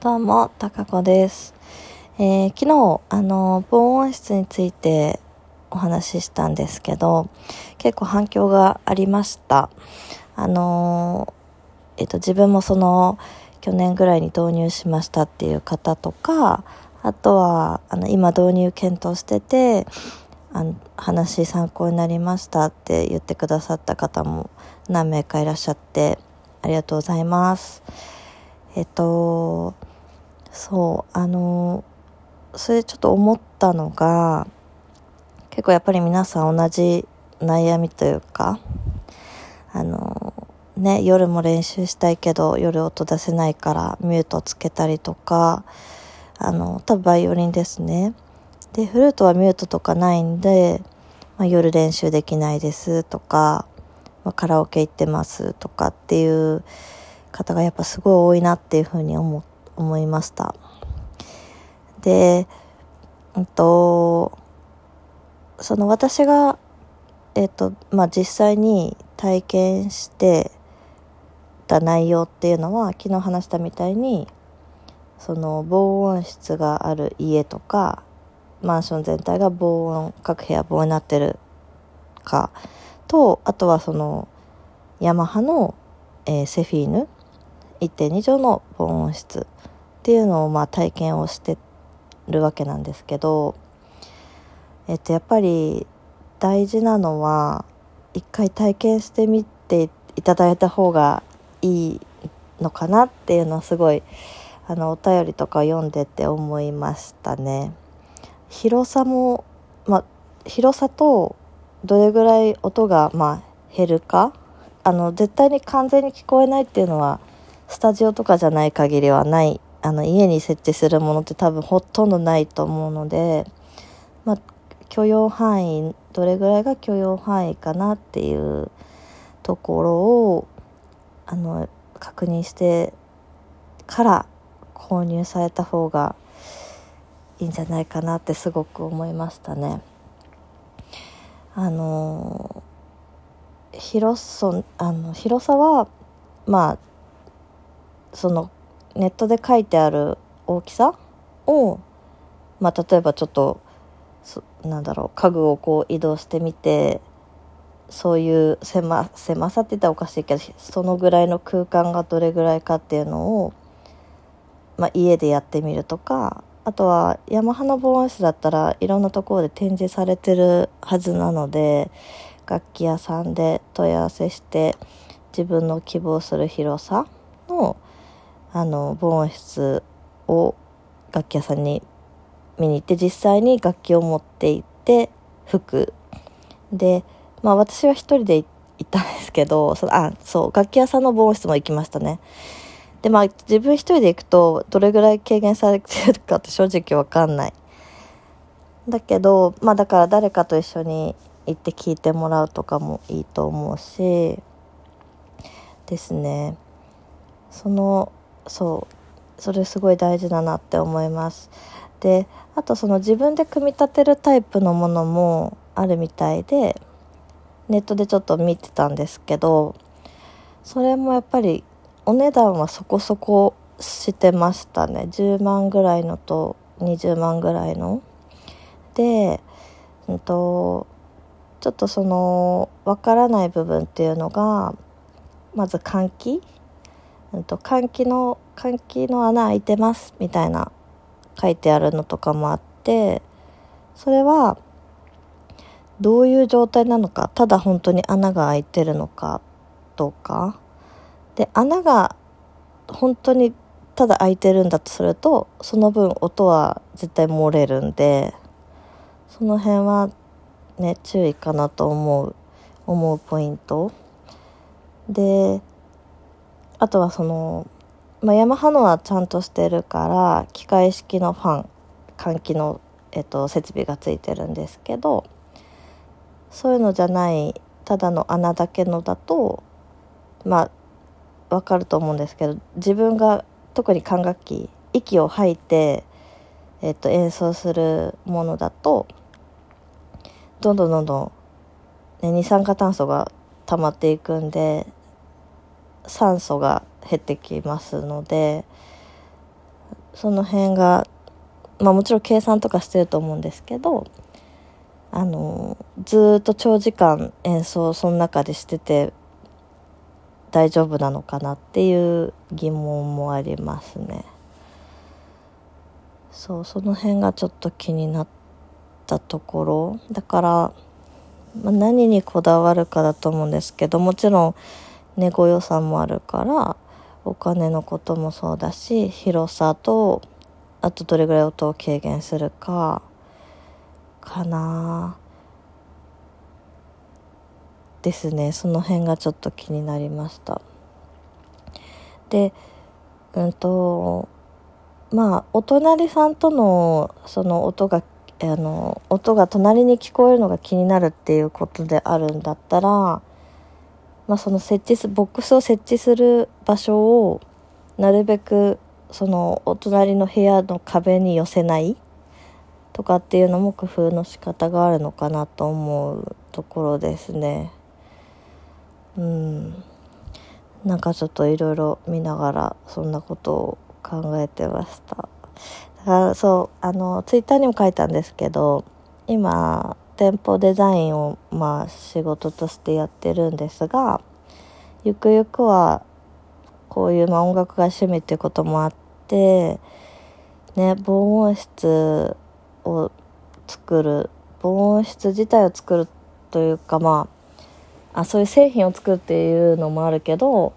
どうも、たかこです。えー昨日、あの、防音室についてお話ししたんですけど、結構反響がありました。あのえっと、自分もその、去年ぐらいに導入しましたっていう方とか、あとは、あの、今導入検討してて、あの、話参考になりましたって言ってくださった方も何名かいらっしゃって、ありがとうございます。えっと、そう、あの、それちょっと思ったのが、結構やっぱり皆さん同じ悩みというか、あの、ね、夜も練習したいけど夜音出せないからミュートつけたりとか、あの、多分バイオリンですね。で、フルートはミュートとかないんで、まあ、夜練習できないですとか、まあ、カラオケ行ってますとかっていう方がやっぱすごい多いなっていうふうに思思いました。で、うんと、その私が、えっ、と、まあ、実際に体験してた内容っていうのは、昨日話したみたいに、その防音室がある家とか、マンション全体が防音、各部屋防音になってるか、と、あとはその、ヤマハの、えーセフィーヌ1.2畳の防音室っていうのをまあ体験をしてるわけなんですけど、えっと、やっぱり大事なのは一回体験してみていただいた方がいいのかなっていうのはすごいあのお便りとか読んでて思いましたね。広さも、まあ、広さとどれぐらい音がまあ減るかあの絶対に完全に聞こえないっていうのはスタジオとかじゃない限りはないあの家に設置するものって多分ほとんどないと思うので、まあ、許容範囲どれぐらいが許容範囲かなっていうところをあの確認してから購入された方がいいんじゃないかなってすごく思いましたね。あの広そあの広さはまあそのネットで書いてある大きさ？を、まあ、例えばちょっとそなんだろう家具をこう移動してみてそういう狭狭さって言ったらおかしいけどそのぐらいの空間がどれぐらいかっていうのを、まあ、家でやってみるとかあとはヤマハの防音室だったらいろんなところで展示されてるはずなので楽器屋さんで問い合わせして自分の希望する広さのあの防音室を楽器屋さんに見に行って実際に楽器を持って行って吹く。でまあ私は一人で行ったんですけどそのあそう楽器屋さんの防音室も行きましたね。でまあ自分一人で行くとどれぐらい軽減されてるかって正直わかんない。だけどまあだから誰かと一緒に行って聞いてもらうとかもいいと思うしですね。そのそう。それすごい大事だなって思います。であとその自分で組み立てるタイプのものもあるみたいでネットでちょっと見てたんですけどそれもやっぱりお値段はそこそこしてましたね。10万ぐらいのと20万ぐらいの。で、うんと、ちょっとその分からない部分っていうのがまず換気うんと換気の換気の穴開いてますみたいな書いてあるのとかもあってそれはどういう状態なのかただ本当に穴が開いてるのかとか。で穴が本当にただ開いてるんだとするとその分音は絶対漏れるんでその辺はね注意かなと思う思うポイント。であとはその、まあ、ヤマハのはちゃんとしてるから機械式のファン換気の、えっと、設備がついてるんですけどそういうのじゃないただの穴だけのだとまあわかると思うんですけど自分が特に管楽器息を吐いて、えっと、演奏するものだとどんどんどんどん、ね、二酸化炭素が溜まっていくんで酸素が減ってきますのでその辺がまあもちろん計算とかしてると思うんですけどあのずっと長時間演奏その中でしてて大丈夫なのかなっていう疑問もありますね。そうその辺がちょっと気になったところだから、まあ、何にこだわるかだと思うんですけどもちろんねご予算もあるからお金のこともそうだし広さとあとどれぐらい音を軽減するかかな。ですね。その辺がちょっと気になりました。でうんとまあお隣さんとのその音があの音が隣に聞こえるのが気になるっていうことであるんだったら、まあ、その設置すボックスを設置する場所をなるべくそのお隣の部屋の壁に寄せないとかっていうのも工夫の仕方があるのかなと思うところですね。うんなんかちょっといろいろ見ながらそんなことを考えてましただからそうあのツイッターにも書いたんですけど今店舗デザインをまあ仕事としてやってるんですがゆくゆくはこういう、まあ、音楽が趣味っていうこともあってね防音室を作る防音室自体を作るというかまああそういう製品を作るっていうのもあるけど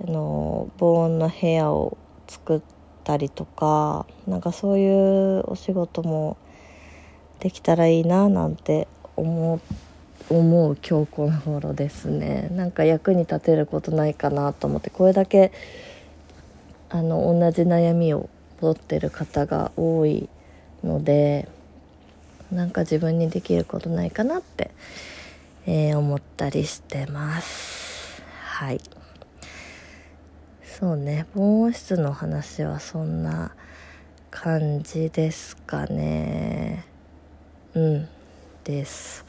あの防音の部屋を作ったりとかなんかそういうお仕事もできたらいいななんて思思う今日この頃ですね。なんか役に立てることないかなと思ってこれだけあの同じ悩みを持ってる方が多いのでなんか自分にできることないかなって、えー、思ったりしてます。はい。そうね。防音室の話はそんな感じですかね。うん。です。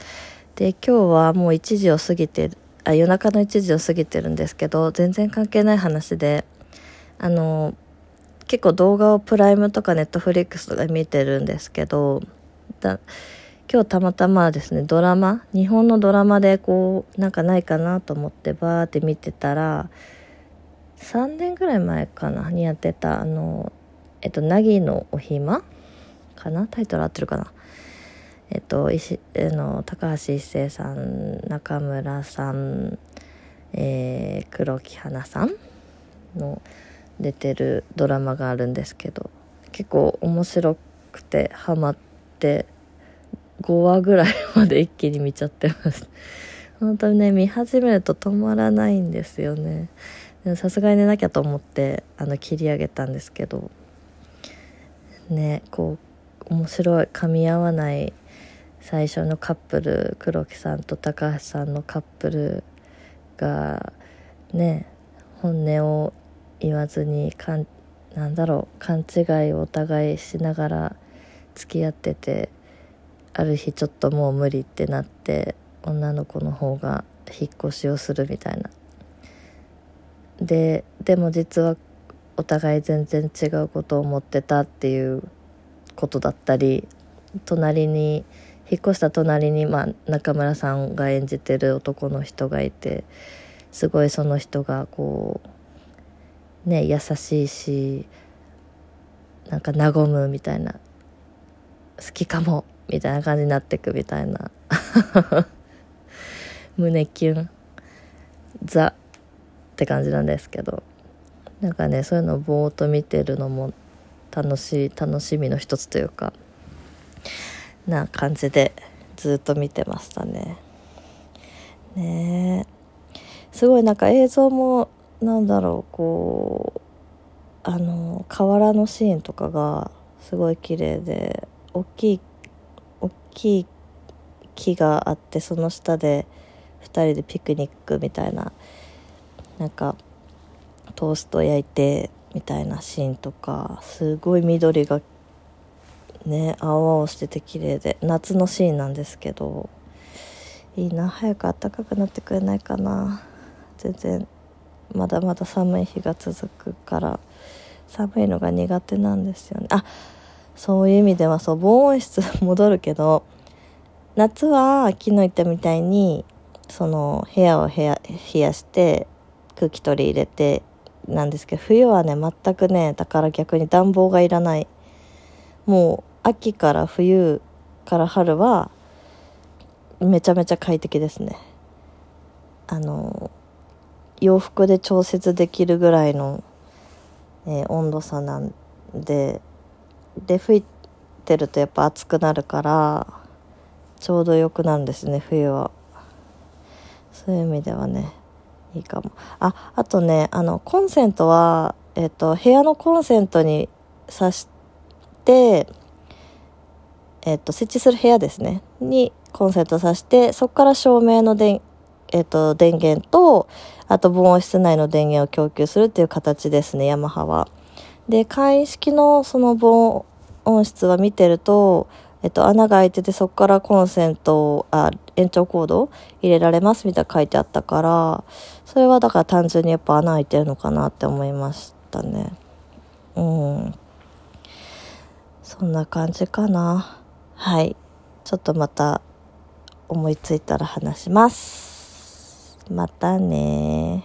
で今日はもう1時を過ぎてあ夜中の1時を過ぎてるんですけど全然関係ない話であの結構動画をプライムとかネットフリックスとか見てるんですけどだ今日たまたまですねドラマ日本のドラマでこうなんかないかなと思ってバーって見てたら3年ぐらい前かなにやってたあのえっと「凪のおひま」かな？タイトル合ってるかな？えっと石あの高橋一生さん中村さん、えー、黒木華さんの出てるドラマがあるんですけど結構面白くてハマって5話ぐらいまで一気に見ちゃってます。本当にね見始めると止まらないんですよね。さすがに寝なきゃと思ってあの切り上げたんですけどねこう面白い噛み合わない最初のカップル黒木さんと高橋さんのカップルがね本音を言わずにかんなんだろう勘違いをお互いしながら付き合っててある日ちょっともう無理ってなって女の子の方が引っ越しをするみたいな。ででも実はお互い全然違うことを思ってたっていうことだったり隣に引っ越した隣に、まあ、中村さんが演じてる男の人がいてすごいその人がこうね優しいしなんか和むみたいな好きかもみたいな感じになってくみたいな。胸キュン。ザって感じなんですけど。なんかねそういうのをぼーっと見てるのも楽しい楽しみの一つというか。な感じでずっと見てましたね。ねすごいなんか映像もなんだろうこうあの河原のシーンとかがすごい綺麗で大きい大きい木があってその下で2人でピクニックみたいななんかトースト焼いてみたいなシーンとかすごい緑がね青々してて綺麗で夏のシーンなんですけどいいな早く暖かくなってくれないかな。全然まだまだ寒い日が続くから寒いのが苦手なんですよね。あそういう意味ではそう防音室戻るけど夏は昨日言ったみたいにその部屋を冷や冷やして空気取り入れてなんですけど冬はね全くねだから逆に暖房がいらない。もう秋から冬から春はめちゃめちゃ快適ですね。あの洋服で調節できるぐらいの、えー、温度差なんでで吹いてるとやっぱ暑くなるからちょうどよくなんですね冬は。そういう意味ではねいいかも。ああとねあのコンセントはえっ、ー、と部屋のコンセントに挿してえっ、と設置する部屋ですねにコンセント挿してそこから照明の電えっ、と、電源と、あと防音室内の電源を供給するっていう形ですね、ヤマハは。で、簡易式のその防音室は見てると、えっと、穴が開いてて、そこからコンセントあ、延長コード入れられますみたいな書いてあったから、それはだから単純にやっぱ穴開いてるのかなって思いましたね。うん。そんな感じかな。はい。ちょっとまた思いついたら話します。またね